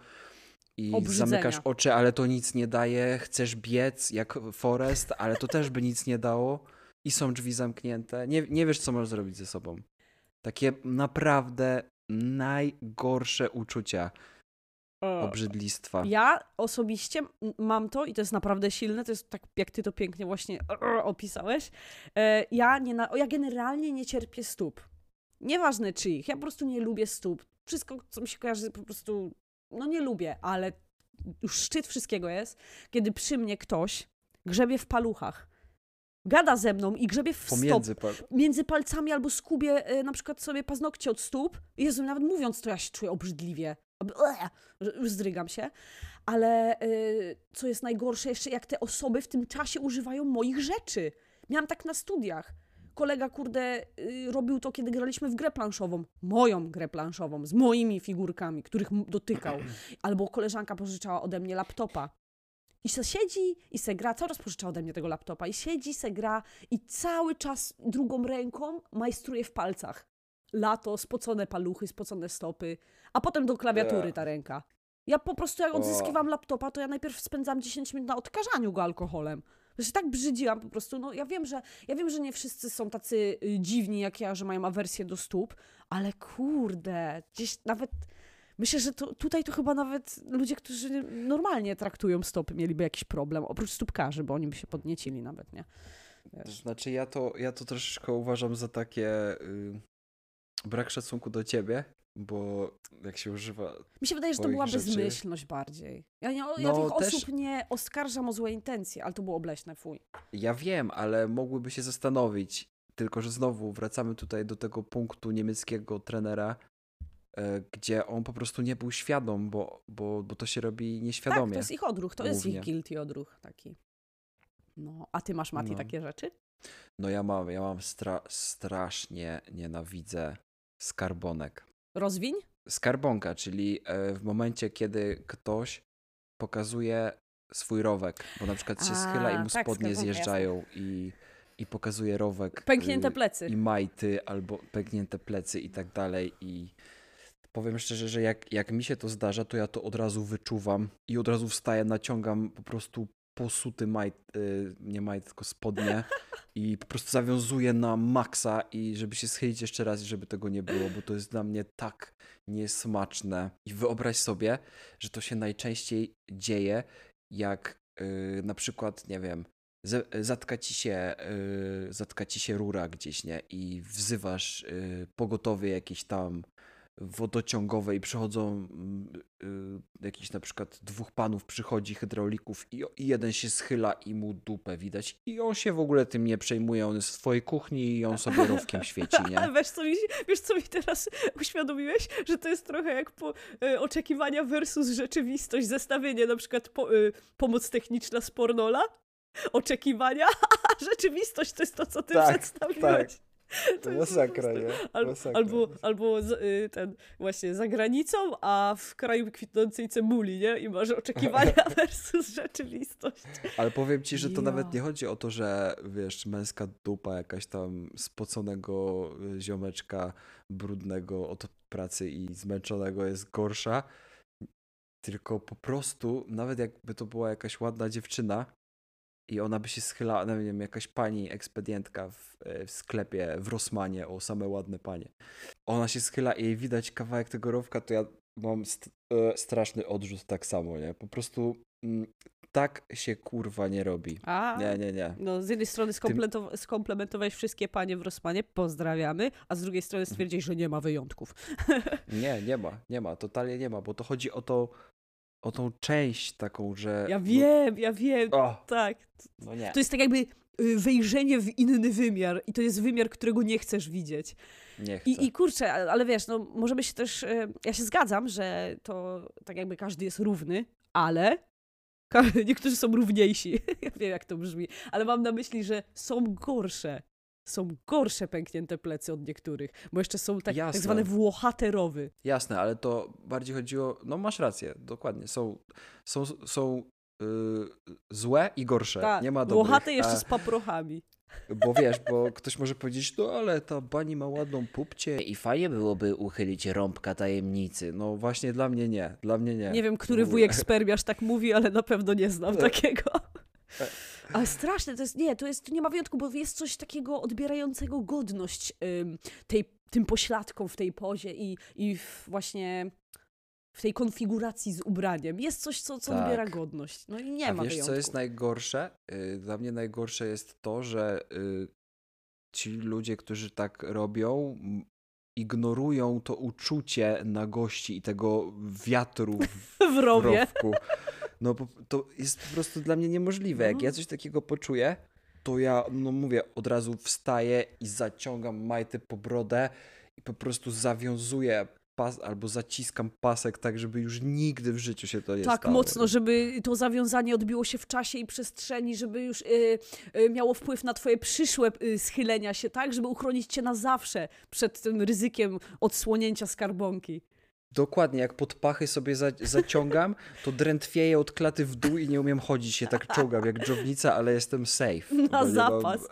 i Obrzydzenia. zamykasz oczy, ale to nic nie daje, chcesz biec jak Forest, ale to też by nic nie dało i są drzwi zamknięte. Nie, nie wiesz, co możesz zrobić ze sobą. Takie naprawdę najgorsze uczucia. Obrzydlistwa. Ja osobiście mam to i to jest naprawdę silne, to jest tak, jak ty to pięknie właśnie opisałeś. E, Ja, nie na, ja generalnie nie cierpię stóp. Nieważne czyich, ja po prostu nie lubię stóp. Wszystko, co mi się kojarzy, po prostu, no nie lubię, ale już szczyt wszystkiego jest, kiedy przy mnie ktoś grzebie w paluchach. Gada ze mną i grzebie w stop, Pomiędzy pa- między palcami albo skubie e, na przykład sobie paznokcie od stóp. Jezu, nawet mówiąc to ja się czuję obrzydliwie. Już zdrygam się. Ale e, co jest najgorsze, jeszcze jak te osoby w tym czasie używają moich rzeczy. Miałam tak na studiach. Kolega, kurde, y, robił to, kiedy graliśmy w grę planszową. Moją grę planszową, z moimi figurkami, których dotykał. Albo koleżanka pożyczała ode mnie laptopa. I se siedzi i se gra, cały czas pożycza ode mnie tego laptopa i siedzi, se gra i cały czas drugą ręką majstruje w palcach. Lato, spocone paluchy, spocone stopy, a potem do klawiatury ta ręka. Ja po prostu jak odzyskiwam laptopa, to ja najpierw spędzam 10 minut na odkażaniu go alkoholem. Ja się tak brzydziłam po prostu. No ja wiem, że ja wiem, że nie wszyscy są tacy y, dziwni jak ja, że mają awersję do stóp, ale kurde, gdzieś nawet Myślę, że to, tutaj to chyba nawet ludzie, którzy normalnie traktują stopy, mieliby jakiś problem, oprócz stópkarzy, bo oni by się podniecili nawet, nie? To Wiesz. znaczy ja to, ja to troszeczkę uważam za takie y, brak szacunku do ciebie, bo jak się używa... Mi się wydaje, że to była rzeczy. bezmyślność bardziej. Ja, nie, ja No, tych też- osób nie oskarżam o złe intencje, ale to było obleśne, fuj. Ja wiem, ale mogłyby się zastanowić, tylko że znowu wracamy tutaj do tego punktu niemieckiego trenera, e, gdzie on po prostu nie był świadom, bo, bo, bo to się robi Tak, nieświadomie. to jest ich odruch, to jest ich Głównie. guilty odruch taki. No, a ty masz, Mati, No. takie rzeczy? No ja mam, ja mam stra- strasznie nienawidzę skarbonek. Rozwiń? Skarbonka, czyli e, w momencie, kiedy ktoś pokazuje swój rowek, bo na przykład się schyla i A, mu tak, spodnie zjeżdżają i, i pokazuje rowek. Pęknięte y, plecy. I majty, albo pęknięte plecy i tak dalej. I powiem szczerze, że jak, jak mi się to zdarza, to ja to od razu wyczuwam i od razu wstaję, naciągam po prostu posuty majt, y, nie majt, tylko spodnie i po prostu zawiązuję na maksa i żeby się schylić jeszcze raz, i żeby tego nie było, bo to jest dla mnie tak niesmaczne. I wyobraź sobie, że to się najczęściej dzieje, jak y, na przykład, nie wiem, zatka ci się, y, zatka ci się rura gdzieś, nie? I wzywasz pogotowie jakieś tam wodociągowe i przychodzą mm, y, jakiś na przykład dwóch panów przychodzi hydraulików i, i jeden się schyla i mu dupę widać i on się w ogóle tym nie przejmuje, on jest w twojej kuchni i on sobie rowkiem świeci, nie? Wiesz co, mi, wiesz, co mi teraz uświadomiłeś? Że to jest trochę jak po, e, oczekiwania versus rzeczywistość, zestawienie na przykład po, e, pomoc techniczna z pornola, oczekiwania, a rzeczywistość to jest to, co ty Tak, przedstawiłeś. To masakra, nie? Al, Masakra. albo albo z, y, ten właśnie za granicą, a w kraju kwitnącej cebuli, nie? I masz oczekiwania versus rzeczywistość. Ale powiem ci, że to nawet Ja. nie chodzi o to, że wiesz, męska dupa jakaś tam spoconego y, ziomeczka, brudnego od pracy i zmęczonego jest gorsza. Tylko po prostu, nawet jakby to była jakaś ładna dziewczyna i ona by się schylała, no nie wiem, jakaś pani ekspedientka w, e, w sklepie w Rossmanie, o same ładne panie. Ona się schyla i jej widać kawałek tego rowka, to ja mam st- e, straszny odrzut tak samo, nie? Po prostu mm, tak się kurwa nie robi. A, Nie, nie, nie. no z jednej strony skompleto- skomplementowałeś wszystkie panie w Rosmanie, pozdrawiamy, a z drugiej strony stwierdziłeś, że nie ma wyjątków. Nie, nie ma, nie ma, totalnie nie ma, bo to chodzi o to, o tą część taką, że... Ja wiem, ja wiem, No, o, tak. no nie, To jest tak jakby y, wejrzenie w inny wymiar i to jest wymiar, którego nie chcesz widzieć. nie chcę. I, I kurczę, ale wiesz, no możemy się też, e, ja się zgadzam, że to tak jakby każdy jest równy, ale niektórzy są równiejsi. ja wiem, jak to brzmi, ale mam na myśli, że są gorsze. Są gorsze pęknięte plecy od niektórych, bo jeszcze są tak, tak zwane włochate rowy. Jasne, ale to bardziej chodziło, no masz rację, dokładnie, są, są, są y, złe i gorsze, Tak, nie ma dobrych. włochate jeszcze a- z paprochami. Bo wiesz, bo ktoś może powiedzieć, no ale ta pani ma ładną pupcie i fajnie byłoby uchylić rąbka tajemnicy. No właśnie dla mnie nie, dla mnie nie. Nie wiem, który wujek spermiarz tak mówi, ale na pewno nie znam No. takiego. Ale straszne, to jest, nie, to jest, tu nie ma wyjątku, bo jest coś takiego odbierającego godność ym, tej, tym pośladkom w tej pozie i, i w właśnie w tej konfiguracji z ubraniem. Jest coś, co, co Tak. odbiera godność. No i nie A ma wiesz, wyjątku. co jest najgorsze? Y, Dla mnie najgorsze jest to, że y, ci ludzie, którzy tak robią, ignorują to uczucie nagości i tego wiatru w w rowie. rowku. No bo to jest po prostu dla mnie niemożliwe. Jak No. ja coś takiego poczuję, to ja, no mówię, od razu wstaję i zaciągam majty po brodę i po prostu zawiązuję pas albo zaciskam pasek tak, żeby już nigdy w życiu się to nie Tak stało. mocno, żeby to zawiązanie odbiło się w czasie i przestrzeni, żeby już y, y, miało wpływ na twoje przyszłe y, schylenia się, tak? Żeby uchronić cię na zawsze przed tym ryzykiem odsłonięcia skarbonki. Dokładnie, jak pod pachy sobie za, zaciągam, to drętwieję od klaty w dół i nie umiem chodzić, się tak czołgam jak dżownica, ale jestem safe. Na nie mam- zapas.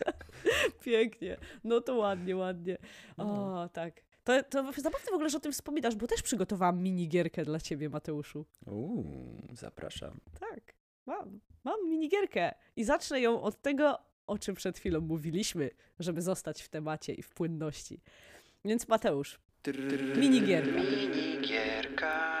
Pięknie. No to ładnie, ładnie. O, No. tak. To, to zabawne w ogóle, że o tym wspominasz, bo też przygotowałam minigierkę dla ciebie, Mateuszu. Uuu, zapraszam. Tak, mam. Mam minigierkę. I zacznę ją od tego, o czym przed chwilą mówiliśmy, żeby zostać w temacie i w płynności. Więc Mateusz, minigierka. Minigierka.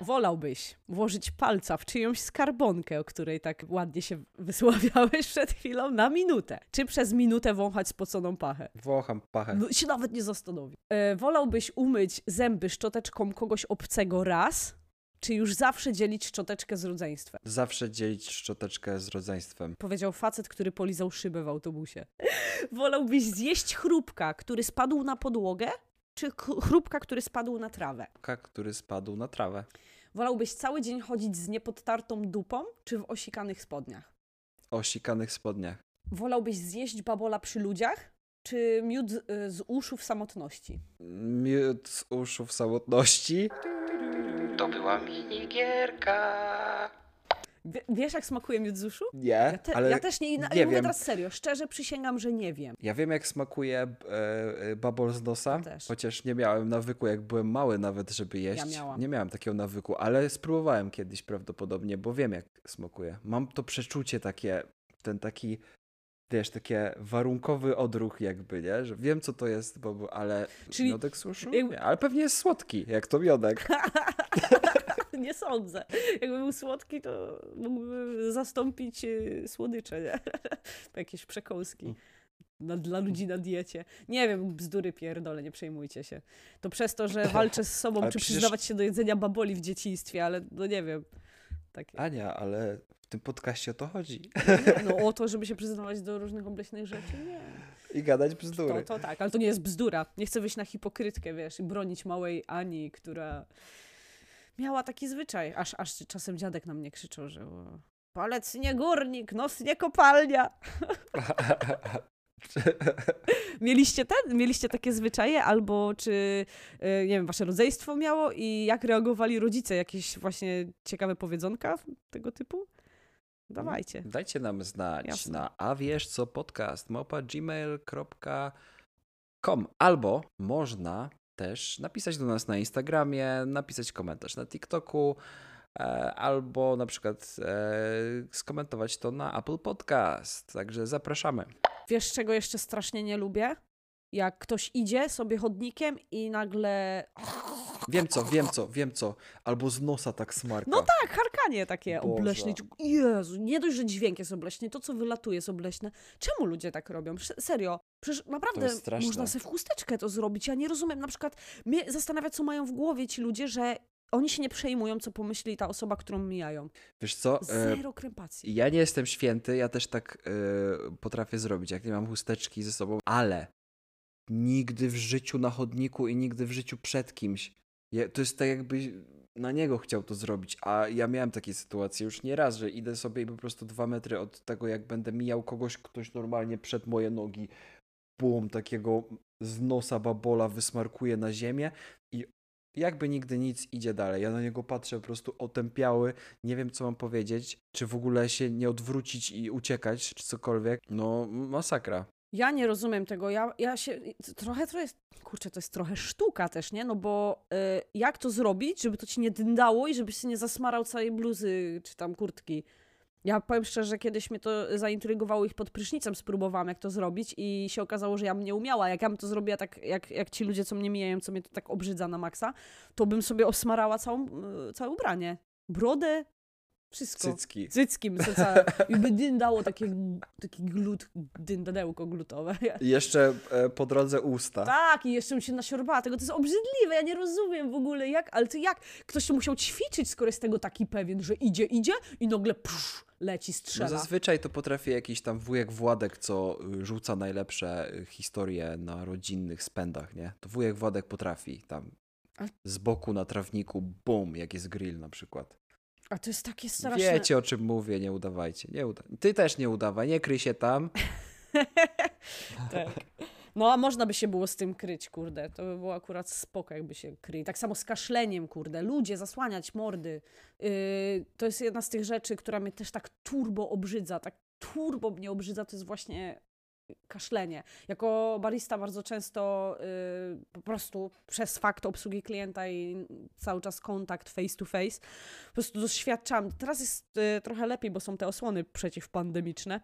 Wolałbyś włożyć palca w czyjąś skarbonkę, o której tak ładnie się wysławiałeś przed chwilą, na minutę? Czy przez minutę wąchać spoconą pachę? Wącham pachę. No, się nawet nie zastanowi. E, wolałbyś umyć zęby szczoteczką kogoś obcego raz, czy już zawsze dzielić szczoteczkę z rodzeństwem? Zawsze dzielić szczoteczkę z rodzeństwem. Powiedział facet, który polizał szybę w autobusie. Wolałbyś zjeść chrupka, który spadł na podłogę, czy ch- chrupka, który spadł na trawę? Ka, który spadł na trawę. Wolałbyś cały dzień chodzić z niepodtartą dupą, czy w osikanych spodniach? O sikanych spodniach. Wolałbyś zjeść babola przy ludziach, czy miód y, z uszu w samotności? Miód z uszu w samotności. To była minigierka. Wie, wiesz, jak smakuje miód z uszu? Nie, Ja, te, ale ja też nie, nie mówię wiem. teraz serio, szczerze przysięgam, że nie wiem. Ja wiem, jak smakuje e, e, babol z nosa, Ja też. chociaż nie miałem nawyku, jak byłem mały nawet, żeby jeść. miałam. Nie miałem takiego nawyku, ale spróbowałem kiedyś prawdopodobnie, bo wiem, jak smakuje. Mam to przeczucie takie, ten taki, wiesz, takie warunkowy odruch jakby, nie? Że wiem, co to jest, bo, ale Czyli miodek z uszu? jak- Nie, ale pewnie jest słodki, jak to miodek. nie sądzę. Jakby był słodki, to mógłby zastąpić y, słodycze, nie? Jakieś przekąski. Na, dla ludzi na diecie. Nie wiem, bzdury pierdolę, nie przejmujcie się. To przez to, że walczę z sobą, Ale czy przecież- przyznawać się do jedzenia baboli w dzieciństwie, ale no nie wiem. Takie. Ania, ale w tym podcaście o to chodzi. No o to, żeby się przyznawać do różnych obleśnych rzeczy, nie. I gadać To, bzdury. to tak, ale to nie jest bzdura. Nie chcę wyjść na hipokrytkę, wiesz, i bronić małej Ani, która miała taki zwyczaj. Aż, aż czasem dziadek na mnie krzyczał, że palec nie górnik, nos nie kopalnia. Mieliście ten? Mieliście takie zwyczaje? Albo czy, e, nie wiem, wasze rodzeństwo miało i jak reagowali rodzice? Jakieś właśnie ciekawe powiedzonka tego typu? Dawajcie. Dajcie nam znać Jasne. na a wiesz co podcast gmail.com albo można też napisać do nas na Instagramie, napisać komentarz na TikToku e, albo na przykład e, skomentować to na Apple Podcast. Także zapraszamy. Wiesz, czego jeszcze strasznie nie lubię? Jak ktoś idzie sobie chodnikiem i nagle. Wiem co, wiem co, wiem co. Albo z nosa tak smarka. No tak, harkanie takie Boże. obleśne. Jezu, nie dość, że dźwięk jest obleśny, to co wylatuje jest obleśne. Czemu ludzie tak robią? Serio. Przecież naprawdę można sobie w chusteczkę to zrobić. Ja nie rozumiem. Na przykład mnie zastanawia, co mają w głowie ci ludzie, że oni się nie przejmują, co pomyśli ta osoba, którą mijają. Wiesz co? E, Zero krępacji. Ja nie jestem święty, ja też tak e, potrafię zrobić, jak nie mam chusteczki ze sobą, ale nigdy w życiu na chodniku i nigdy w życiu przed kimś. Ja, to jest tak, jakby na niego chciał to zrobić, a ja miałem takie sytuacje już nie raz, że idę sobie i po prostu dwa metry od tego, jak będę mijał kogoś, ktoś normalnie przed moje nogi, bum, takiego z nosa babola wysmarkuje na ziemię i jakby nigdy nic idzie dalej. Ja na niego patrzę po prostu otępiały, nie wiem co mam powiedzieć, czy w ogóle się nie odwrócić i uciekać, czy cokolwiek. No, masakra. Ja nie rozumiem tego. Ja, ja się. Trochę to jest. Kurczę, to jest trochę sztuka też, nie? No bo y, jak to zrobić, żeby to ci nie dyndało i żebyś się nie zasmarał całej bluzy czy tam kurtki? Ja powiem szczerze, że kiedyś mnie to zaintrygowało ich pod prysznicem, spróbowałam jak to zrobić i się okazało, że ja bym nie umiała. Jak ja bym to zrobiła tak, jak, jak ci ludzie, co mnie mijają, co mnie to tak obrzydza na maksa, to bym sobie osmarała całą, y, całe ubranie. Brodę, wszystko. Cycki. Cycki bym sobie i by dyndało takie, taki glut, dyndadełko glutowe. I jeszcze e, po drodze usta. Tak, i jeszcze bym się nasiorbała tego, to jest obrzydliwe, ja nie rozumiem w ogóle jak, ale to jak? Ktoś to musiał ćwiczyć, skoro jest tego taki pewien, że idzie, idzie i nagle psz, leci, No strzela. zazwyczaj to potrafi jakiś tam wujek Władek, co y, rzuca najlepsze y, historie na rodzinnych spędach, nie? To wujek Władek potrafi tam z boku na trawniku, bum, jak jest grill na przykład. A to jest takie straszne. Wiecie o czym mówię, nie udawajcie. Nie uda Ty też nie udawaj, nie kryj się tam. tak. No a można by się było z tym kryć, kurde. To by było akurat spoko, jakby się kryli. Tak samo z kaszleniem, kurde. Ludzie, zasłaniać mordy. Yy, to jest jedna z tych rzeczy, która mnie też tak turbo obrzydza. Tak turbo mnie obrzydza, to jest właśnie kaszlenie. Jako barista bardzo często yy, po prostu przez fakt obsługi klienta i cały czas kontakt face to face po prostu doświadczam. Teraz jest yy, trochę lepiej, bo są te osłony przeciwpandemiczne,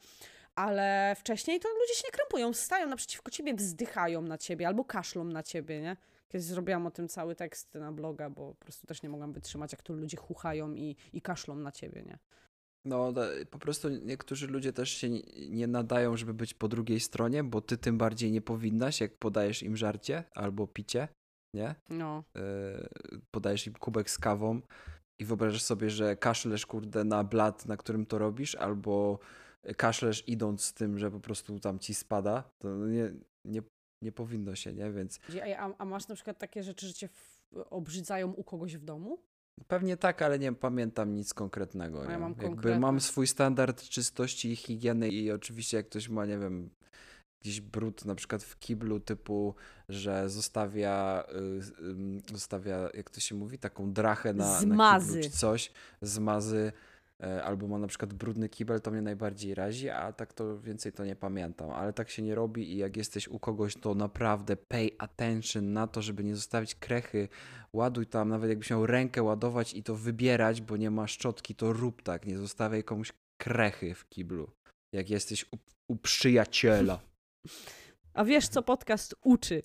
ale wcześniej to ludzie się nie krępują, stają naprzeciwko ciebie, wzdychają na ciebie albo kaszlą na ciebie, nie? Kiedyś zrobiłam o tym cały tekst na bloga, bo po prostu też nie mogłam wytrzymać, jak to ludzie chuchają i, i kaszlą na ciebie, nie? No, po prostu niektórzy ludzie też się nie- nie nadają, żeby być po drugiej stronie, bo ty tym bardziej nie powinnaś, jak podajesz im żarcie albo picie, nie? No. Yy, podajesz im kubek z kawą i wyobrażasz sobie, że kaszlesz kurde na blat, na którym to robisz, albo kaszlesz idąc z tym, że po prostu tam ci spada, to nie, nie, nie powinno się, nie? Więc A, a masz na przykład takie rzeczy, że cię w, obrzydzają u kogoś w domu? pewnie tak, ale nie pamiętam nic konkretnego. Ja mam Jakby konkretne. mam swój standard czystości i higieny i oczywiście jak ktoś ma, nie wiem, jakiś brud na przykład w kiblu typu, że zostawia, y, ym, zostawia jak to się mówi, taką drachę na, na Zmazy. kiblu czy coś, zmazy, albo ma na przykład brudny kibel, to mnie najbardziej razi, a tak to więcej to nie pamiętam, ale tak się nie robi i jak jesteś u kogoś, to naprawdę pay attention na to, żeby nie zostawić krechy, ładuj tam, nawet jakbyś miał rękę ładować i to wybierać, bo nie ma szczotki, to rób tak, nie zostawiaj komuś krechy w kiblu, jak jesteś u, u przyjaciela. A wiesz, co podcast uczy?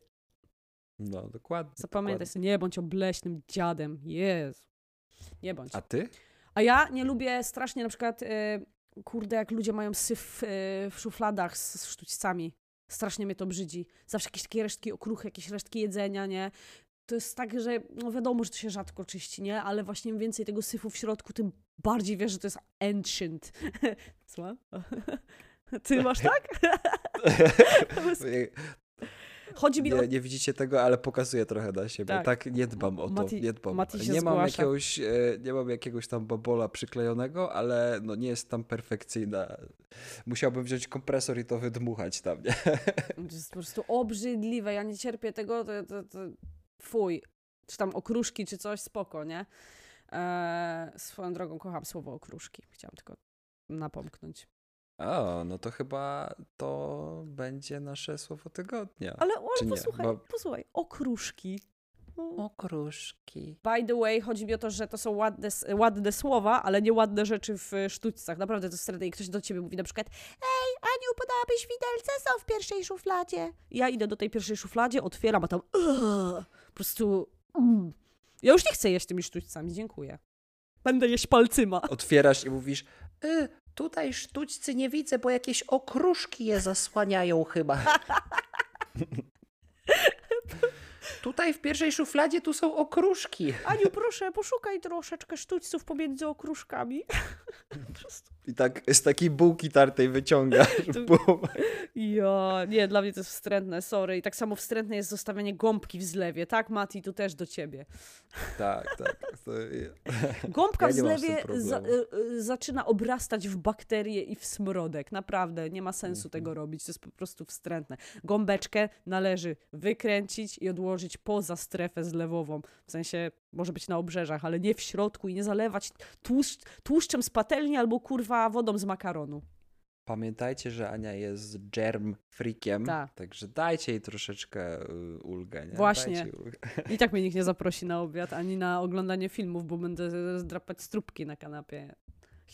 No, dokładnie. Zapamiętaj dokładnie. sobie, nie bądź obleśnym dziadem. Jezu. Nie bądź. A ty? A ja nie lubię strasznie na przykład, y, kurde, jak ludzie mają syf y, w szufladach z, z sztućcami. Strasznie mnie to brzydzi. Zawsze jakieś takie resztki okruchy, jakieś resztki jedzenia, nie? To jest tak, że no wiadomo, że to się rzadko czyści, nie? Ale właśnie im więcej tego syfu w środku, tym bardziej wiesz, że to jest ancient. Co? Ty masz tak? Chodzi mi o... Nie, nie widzicie tego, ale pokazuję trochę na siebie. Tak. Tak, nie dbam o to, Mati- nie dbam. Mati się nie, mam zgłasza. jakiegoś, e, nie mam jakiegoś tam babola przyklejonego, ale no nie jest tam perfekcyjna. Musiałbym wziąć kompresor i to wydmuchać tam, nie? To jest po prostu obrzydliwe. Ja nie cierpię tego, to, to, to fuj. Czy tam okruszki, czy coś, spoko, nie? Eee, swoją drogą kocham słowo okruszki. Chciałam tylko napomknąć. O, no to chyba to będzie nasze słowo tygodnia. Ale, ale posłuchaj, Bo- posłuchaj, okruszki. No. Okruszki. By the way, chodzi mi o to, że to są ładne, ładne słowa, ale nie ładne rzeczy w e, sztućcach. Naprawdę to jest i ktoś do ciebie mówi na przykład Ej, Aniu, podałabyś widelce, są w pierwszej szufladzie. Ja idę do tej pierwszej szufladzie, otwieram, a tam "Ugh", po prostu... mm. Ja już nie chcę jeść tymi sztućcami, dziękuję. Będę jeść palcyma. Otwierasz i mówisz, Y, tutaj sztućcy nie widzę, bo jakieś okruszki je zasłaniają chyba. tutaj w pierwszej szufladzie tu są okruszki. Aniu, proszę, poszukaj troszeczkę sztućców pomiędzy okruszkami. I tak z takiej bułki tartej wyciągasz. To-. Ja, nie, dla mnie to jest wstrętne, sorry. I tak samo wstrętne jest zostawianie gąbki w zlewie. Tak, Mati, tu też do ciebie. Tak, tak. To, Gąbka Ja w zlewie za, y, y, zaczyna obrastać w bakterie i w smrodek. Naprawdę, nie ma sensu Mhm. tego robić. To jest po prostu wstrętne. Gąbeczkę należy wykręcić i odłożyć poza strefę zlewową. W sensie, może być na obrzeżach, ale nie w środku i nie zalewać tłuszcz, tłuszczem z patelni albo kurwa wodą z makaronu. Pamiętajcie, że Ania jest germ freakiem, Tak. także dajcie jej troszeczkę y, ulgę, nie? Właśnie. Ulgę. I tak mnie nikt nie zaprosi na obiad, ani na oglądanie filmów, bo będę drapać strupki na kanapie.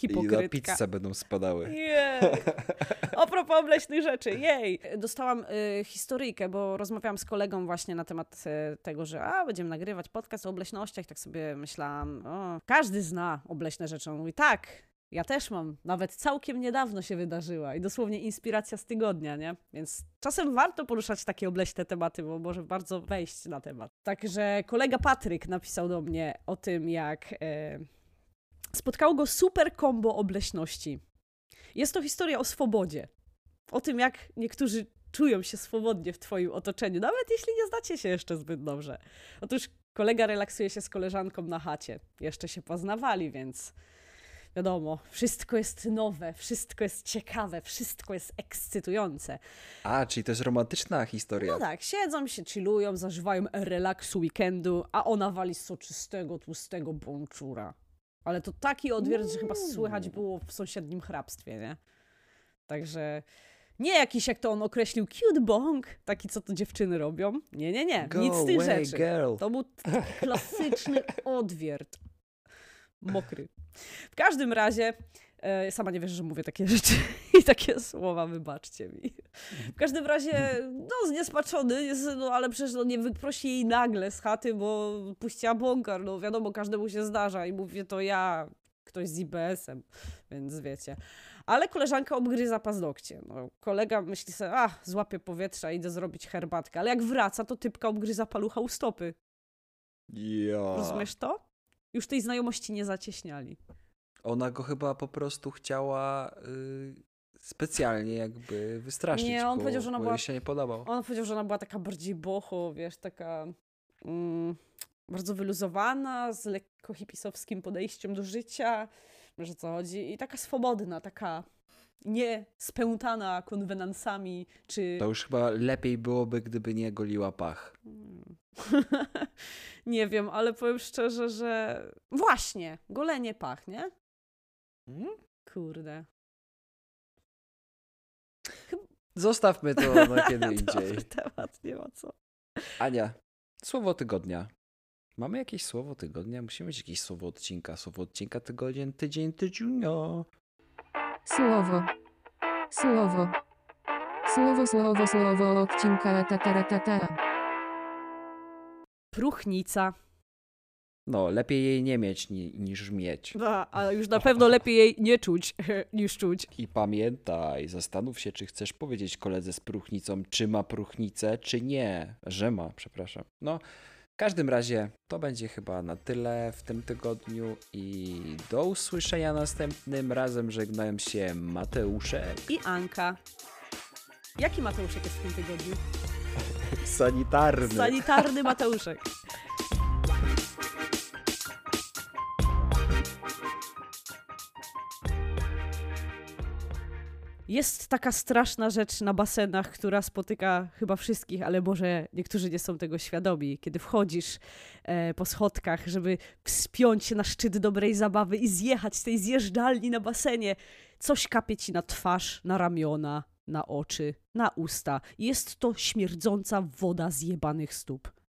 I na hipokrytka. pizzę będą spadały. Jej. A propos obleśnych rzeczy, jej! Dostałam y, historyjkę, bo rozmawiałam z kolegą właśnie na temat y, tego, że a, będziemy nagrywać podcast o obleśnościach, tak sobie myślałam, o, każdy zna obleśne rzeczy. On mówi, tak, ja też mam, nawet całkiem niedawno się wydarzyła i dosłownie inspiracja z tygodnia, nie? Więc czasem warto poruszać takie obleśne tematy, bo może bardzo wejść na temat. Także kolega Patryk napisał do mnie o tym, jak... Y, spotkało go super kombo obleśności. Jest to historia o swobodzie. O tym, jak niektórzy czują się swobodnie w Twoim otoczeniu, nawet jeśli nie znacie się jeszcze zbyt dobrze. Otóż kolega relaksuje się z koleżanką na chacie. Jeszcze się poznawali, więc wiadomo, wszystko jest nowe, wszystko jest ciekawe, wszystko jest ekscytujące. A, czyli to jest romantyczna historia. No tak, siedzą się, chillują, zażywają relaksu weekendu, a ona wali soczystego, tłustego bączura. Ale to taki odwiert, że chyba słychać było w sąsiednim hrabstwie, nie? Także nie jakiś, jak to on określił, cute bong, taki, co to dziewczyny robią. Nie, nie, nie, Go nic z tych away, rzeczy. girl. To był klasyczny odwiert. Mokry. W każdym razie, sama nie wiesz, że mówię takie rzeczy i takie słowa, wybaczcie mi. W każdym razie, no zniesmaczony jest, no ale przecież no, nie wyprosi jej nagle z chaty, bo puściła bąkar, no wiadomo, każdemu się zdarza i mówię to ja, ktoś z IBS-em, więc wiecie. Ale koleżanka obgryza paznokcie. No, kolega myśli sobie, a, złapię powietrza, idę zrobić herbatkę. Ale jak wraca, to typka obgryza palucha u stopy. Ja. Rozumiesz to? Już tej znajomości nie zacieśniali. Ona go chyba po prostu chciała y, specjalnie jakby wystraszyć. Nie, on bo, powiedział, że ona była- się nie podobał. On powiedział, że ona była taka bardziej boho, wiesz, taka mm, bardzo wyluzowana, z lekko hipisowskim podejściem do życia, o co chodzi, i taka swobodna, taka nie spętana konwenansami, czy... To już chyba lepiej byłoby, gdyby nie goliła pach. Mm. nie wiem, ale powiem szczerze, że właśnie, golenie pach, nie? Kurde. Zostawmy to na kiedy indziej. Dobry temat, nie ma co. Ania, słowo tygodnia. Mamy jakieś słowo tygodnia? Musimy mieć jakieś słowo odcinka. Słowo odcinka tygodnia, tydzień, tydzienia. Słowo. Słowo. Słowo, słowo, słowo odcinka tatara tatara. Próchnica. No, lepiej jej nie mieć ni niż mieć. No, ale już na pewno lepiej jej nie czuć niż czuć. I pamiętaj, zastanów się, czy chcesz powiedzieć koledze z próchnicą, czy ma próchnicę, czy nie. Że ma, przepraszam. No, w każdym razie to będzie chyba na tyle w tym tygodniu i do usłyszenia następnym razem. Żegnają się Mateuszek, I Anka. Jaki Mateuszek jest w tym tygodniu? sanitarny. Sanitarny Mateuszek. Jest taka straszna rzecz na basenach, która spotyka chyba wszystkich, ale może niektórzy nie są tego świadomi. Kiedy wchodzisz e, po schodkach, żeby wspiąć się na szczyt dobrej zabawy i zjechać z tej zjeżdżalni na basenie, coś kapie ci na twarz, na ramiona, na oczy, na usta. Jest to śmierdząca woda zjebanych stóp.